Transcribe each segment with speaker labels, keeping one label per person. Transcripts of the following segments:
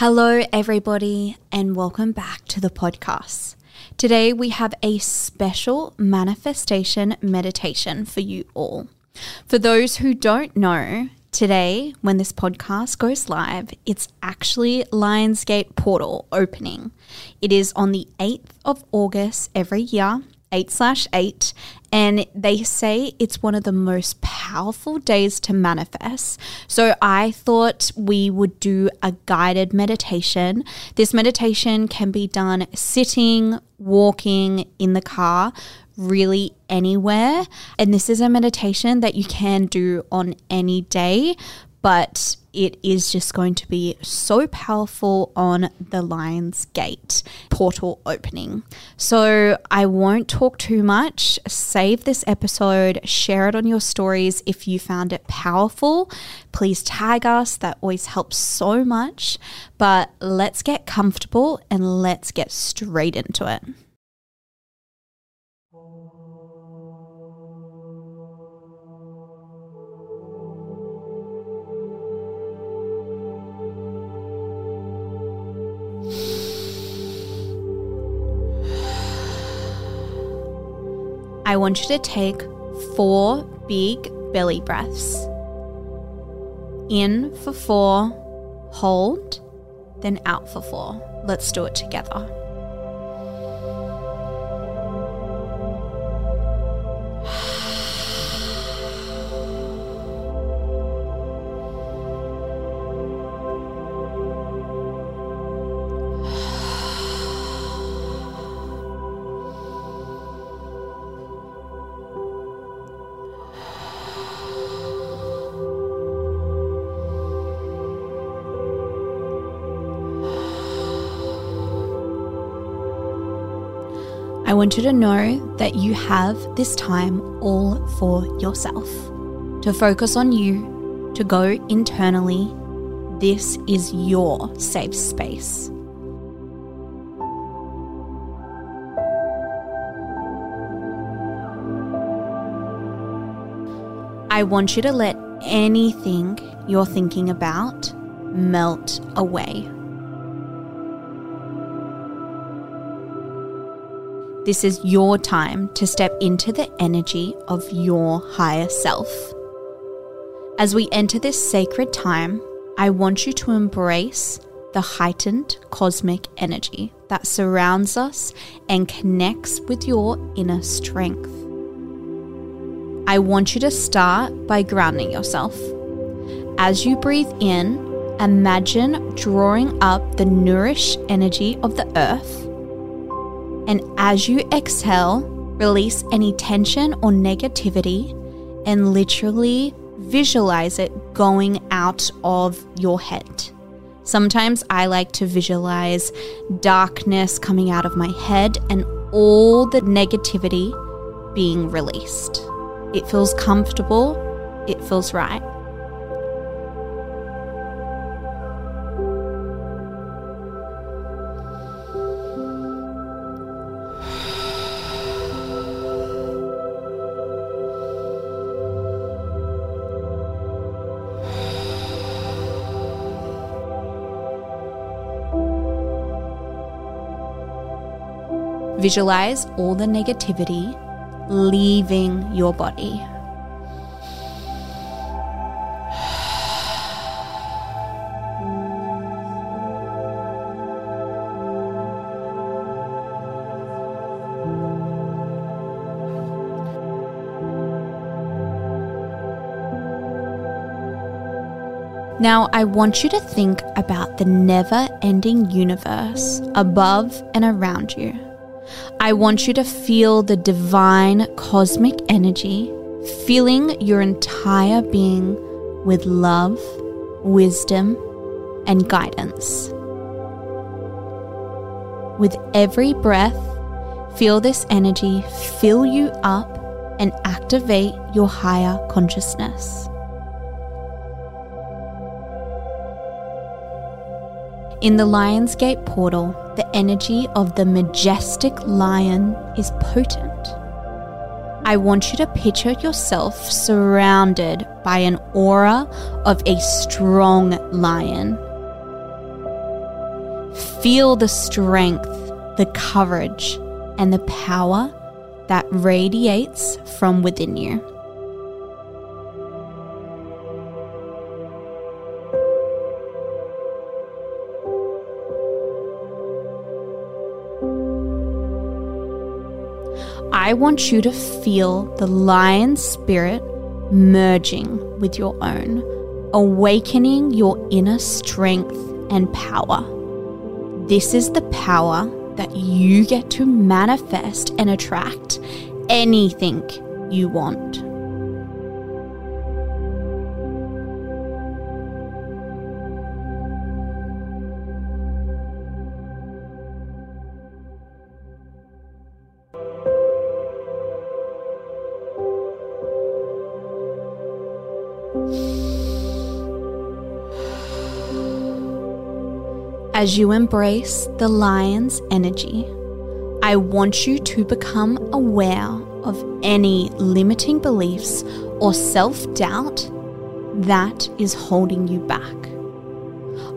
Speaker 1: Hello, everybody, and welcome back to the podcast. Today, we have a special manifestation meditation for you all. For those who don't know, today, when this podcast goes live, it's actually Lionsgate Portal opening. It is on the 8th of August every year, 8 slash 8, and they say it's one of the most powerful days to manifest. So I thought we would do a guided meditation. This meditation can be done sitting, walking, in the car, really anywhere. And this is a meditation that you can do on any day, but it is just going to be so powerful on the Lion's Gate portal opening. So I won't talk too much. Save this episode, share it on your stories if you found it powerful. Please tag us, that always helps so much. But let's get comfortable and let's get straight into it. I want you to take four big belly breaths. In for four, hold, then out for four. Let's do it together. I want you to know that you have this time all for yourself. To focus on you, to go internally. This is your safe space. I want you to let anything you're thinking about melt away. This is your time to step into the energy of your higher self. As we enter this sacred time, I want you to embrace the heightened cosmic energy that surrounds us and connects with your inner strength. I want you to start by grounding yourself. As you breathe in, imagine drawing up the nourished energy of the earth and as you exhale, release any tension or negativity and literally visualize it going out of your head. Sometimes I like to visualize darkness coming out of my head and all the negativity being released. It feels comfortable, it feels right. Visualize all the negativity leaving your body. Now, I want you to think about the never ending universe above and around you. I want you to feel the divine cosmic energy, filling your entire being with love, wisdom, and guidance. With every breath, feel this energy fill you up and activate your higher consciousness. In the Lionsgate portal, the energy of the majestic lion is potent. I want you to picture yourself surrounded by an aura of a strong lion. Feel the strength, the courage, and the power that radiates from within you. I want you to feel the lion spirit merging with your own, awakening your inner strength and power. This is the power that you get to manifest and attract anything you want. As you embrace the lion's energy, I want you to become aware of any limiting beliefs or self doubt that is holding you back.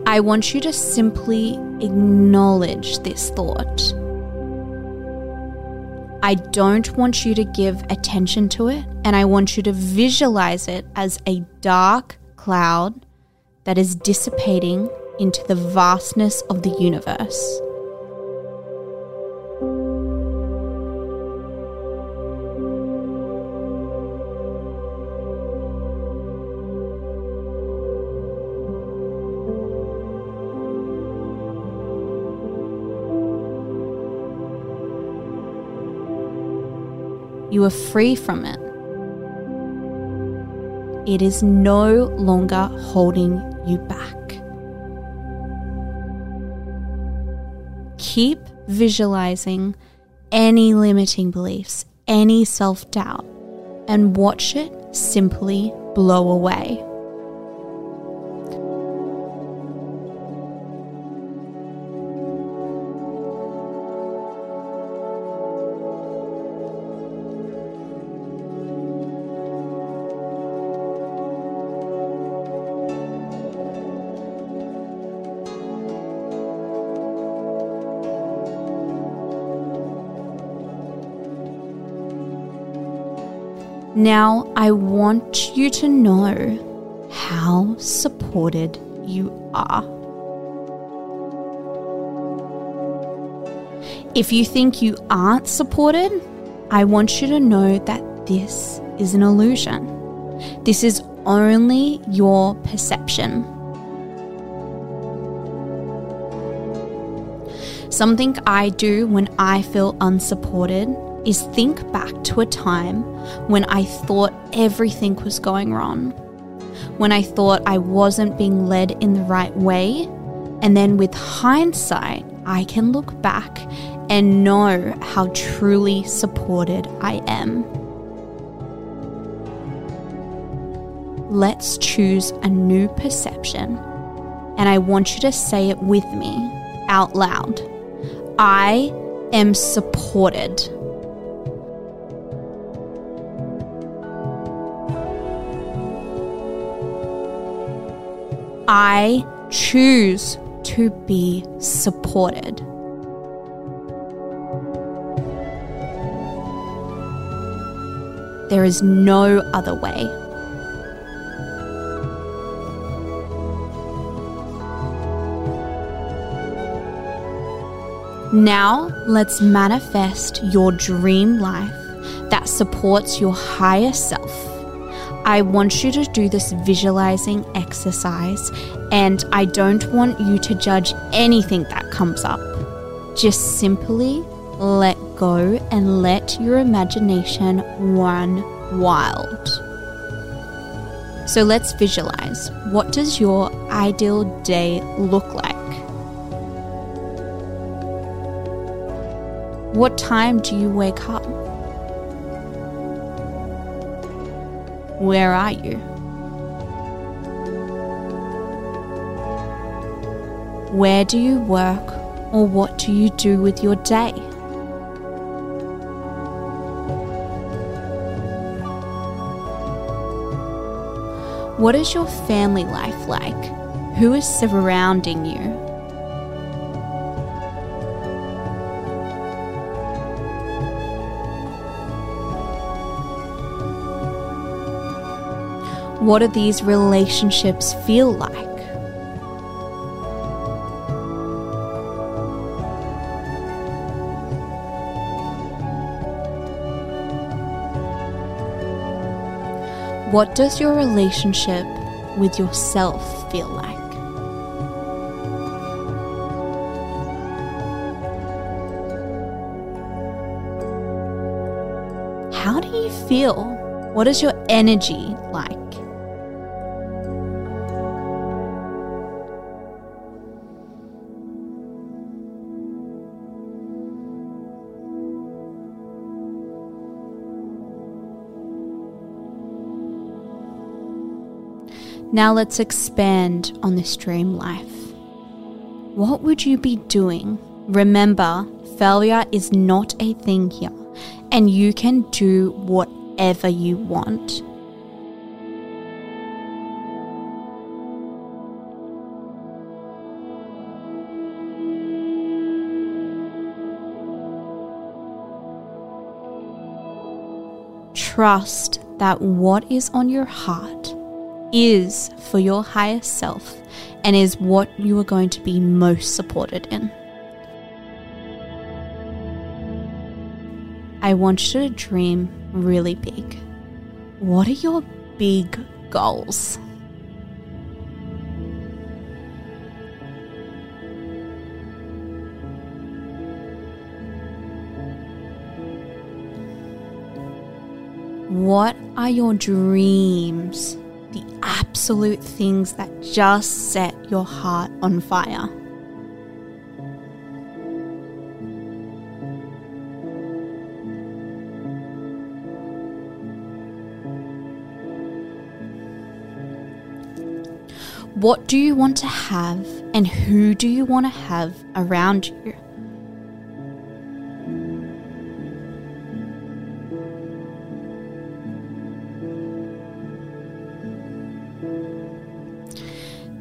Speaker 1: I want you to simply acknowledge this thought. I don't want you to give attention to it, and I want you to visualize it as a dark cloud that is dissipating into the vastness of the universe. You are free from it. It is no longer holding you back. Keep visualizing any limiting beliefs, any self doubt, and watch it simply blow away. Now, I want you to know how supported you are. If you think you aren't supported, I want you to know that this is an illusion. This is only your perception. Something I do when I feel unsupported is think back to a time when I thought everything was going wrong, when I thought I wasn't being led in the right way, and then with hindsight, I can look back and know how truly supported I am. Let's choose a new perception, and I want you to say it with me out loud. I am supported. I choose to be supported. There is no other way. Now, let's manifest your dream life that supports your higher self I want you to do this visualizing exercise, and I don't want you to judge anything that comes up. Just simply let go and let your imagination run wild. So let's visualize. What does your ideal day look like? What time do you wake up? Where are you? Where do you work or what do you do with your day? What is your family life like? Who is surrounding you? What do these relationships feel like? What does your relationship with yourself feel like? How do you feel? What is your energy like? Now let's expand on this dream life. What would you be doing? Remember, failure is not a thing here, and you can do whatever you want. Trust that what is on your heart is for your highest self and is what you are going to be most supported in. I want you to dream really big. What are your big goals? What are your dreams? The absolute things that just set your heart on fire. What do you want to have, and who do you want to have around you?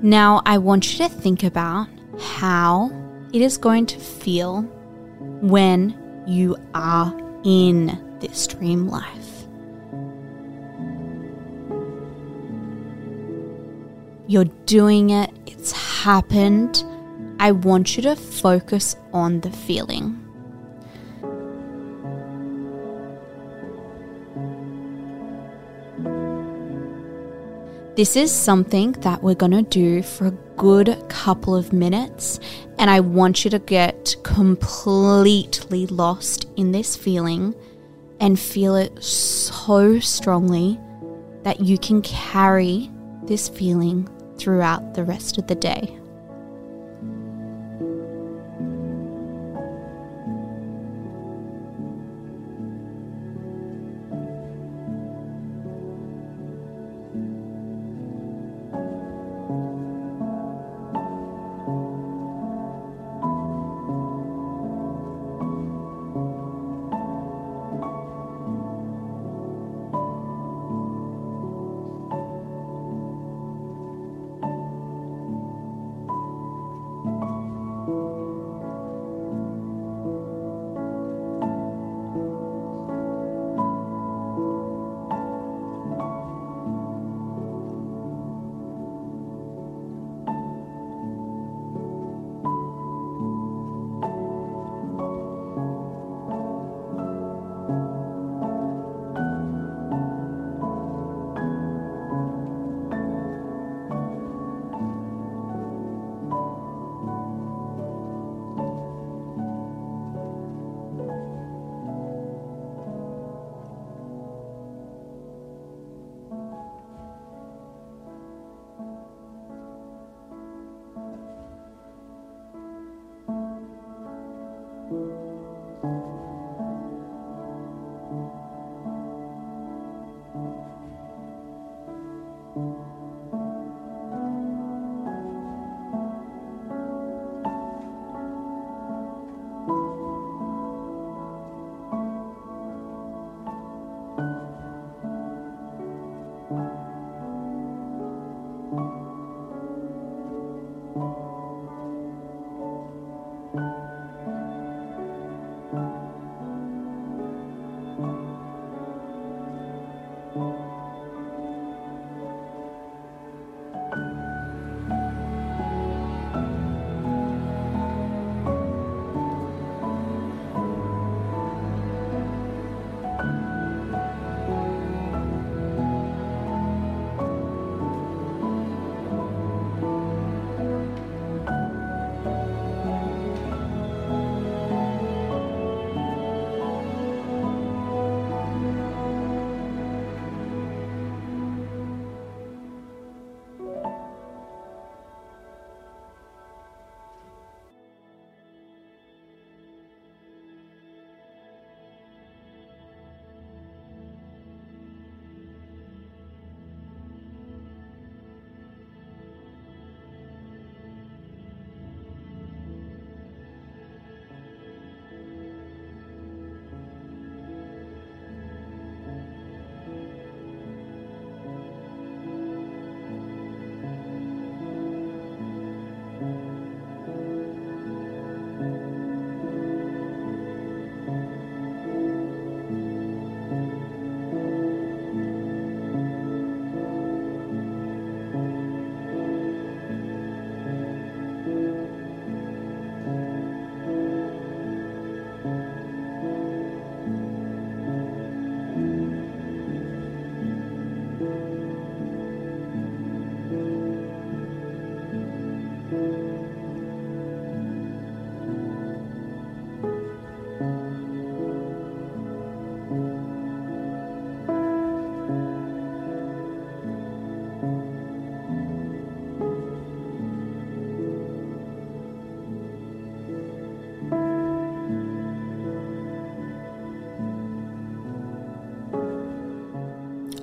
Speaker 1: Now, I want you to think about how it is going to feel when you are in this dream life. You're doing it, it's happened. I want you to focus on the feeling. This is something that we're going to do for a good couple of minutes, and I want you to get completely lost in this feeling and feel it so strongly that you can carry this feeling throughout the rest of the day.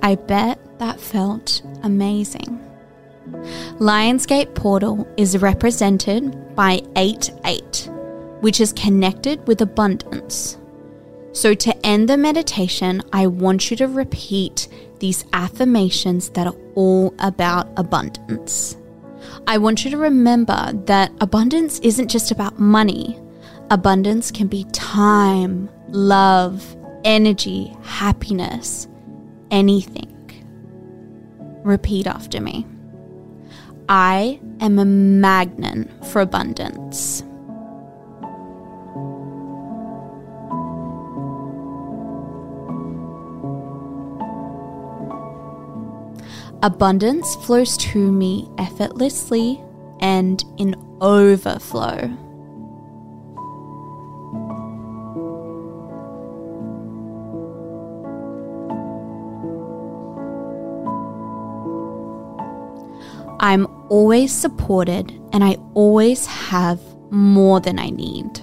Speaker 1: I bet that felt amazing. Lionsgate Portal is represented by 8 8, which is connected with abundance. So, to end the meditation, I want you to repeat these affirmations that are all about abundance. I want you to remember that abundance isn't just about money, abundance can be time, love, energy, happiness, anything. Repeat after me. I am a magnet for abundance. Abundance flows to me effortlessly and in overflow. Always supported and I always have more than I need.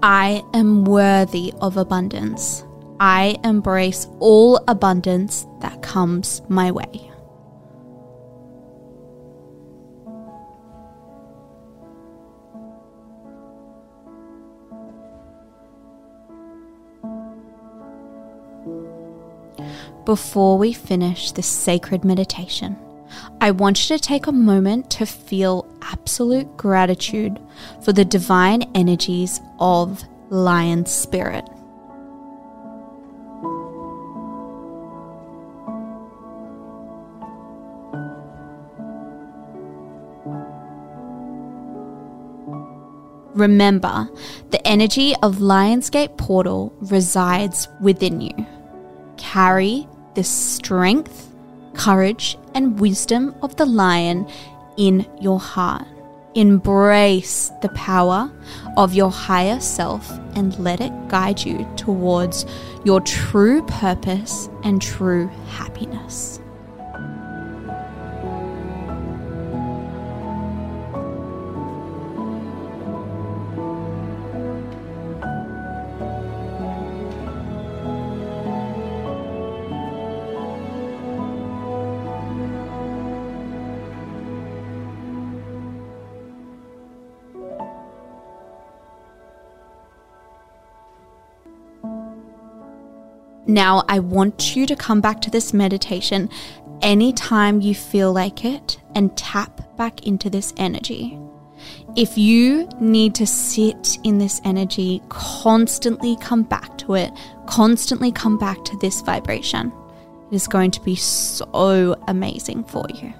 Speaker 1: I am worthy of abundance. I embrace all abundance that comes my way. Before we finish this sacred meditation, I want you to take a moment to feel absolute gratitude for the divine energies of Lion Spirit. Remember, the energy of Lionsgate Portal resides within you. Carry this strength, courage, and wisdom of the lion in your heart. Embrace the power of your higher self and let it guide you towards your true purpose and true happiness. Now, I want you to come back to this meditation anytime you feel like it and tap back into this energy. If you need to sit in this energy, constantly come back to it, constantly come back to this vibration. It is going to be so amazing for you.